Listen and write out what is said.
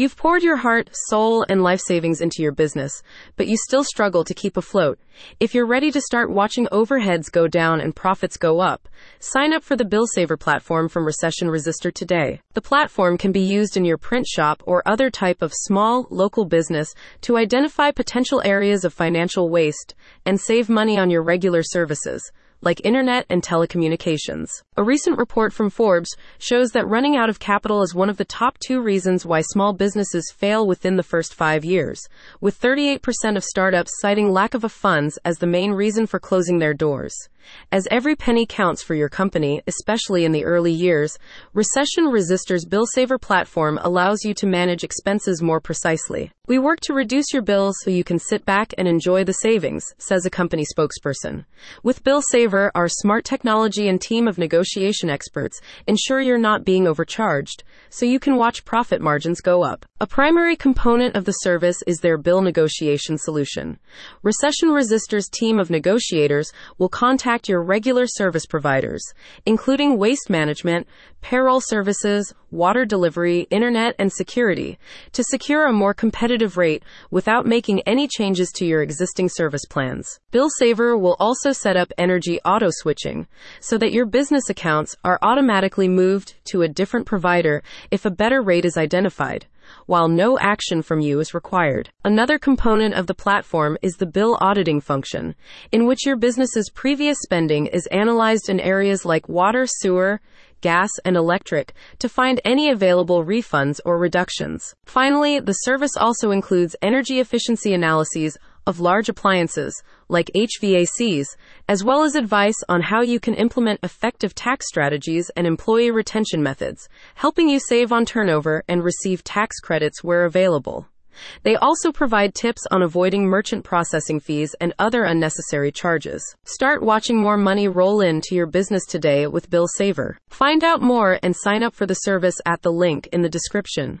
You've poured your heart, soul, and life savings into your business, but you still struggle to keep afloat. If you're ready to start watching overheads go down and profits go up, sign up for the Bill Saver platform from Recession Resister today. The platform can be used in your print shop or other type of small, local business to identify potential areas of financial waste and save money on your regular services like internet and telecommunications. A recent report from Forbes shows that running out of capital is one of the top two reasons why small businesses fail within the first five years, with 38% of startups citing lack of funds as the main reason for closing their doors. As every penny counts for your company, especially in the early years, Recession Resister's Bill Saver platform allows you to manage expenses more precisely. We work to reduce your bills so you can sit back and enjoy the savings, says a company spokesperson. With Bill Saver, our smart technology and team of negotiation experts ensure you're not being overcharged, so you can watch profit margins go up. A primary component of the service is their bill negotiation solution. Recession Resister's team of negotiators will contact your regular service providers, including waste management, payroll services, water delivery, internet, and security, to secure a more competitive rate without making any changes to your existing service plans. Bill Saver will also set up energy auto switching so that your business accounts are automatically moved to a different provider if a better rate is identified while no action from you is required. Another component of the platform is the bill auditing function, in which your business's previous spending is analyzed in areas like water, sewer, gas, and electric to find any available refunds or reductions. Finally, the service also includes energy efficiency analyses of large appliances, like HVACs, as well as advice on how you can implement effective tax strategies and employee retention methods, helping you save on turnover and receive tax credits where available. They also provide tips on avoiding merchant processing fees and other unnecessary charges. Start watching more money roll into your business today with Bill Saver. Find out more and sign up for the service at the link in the description.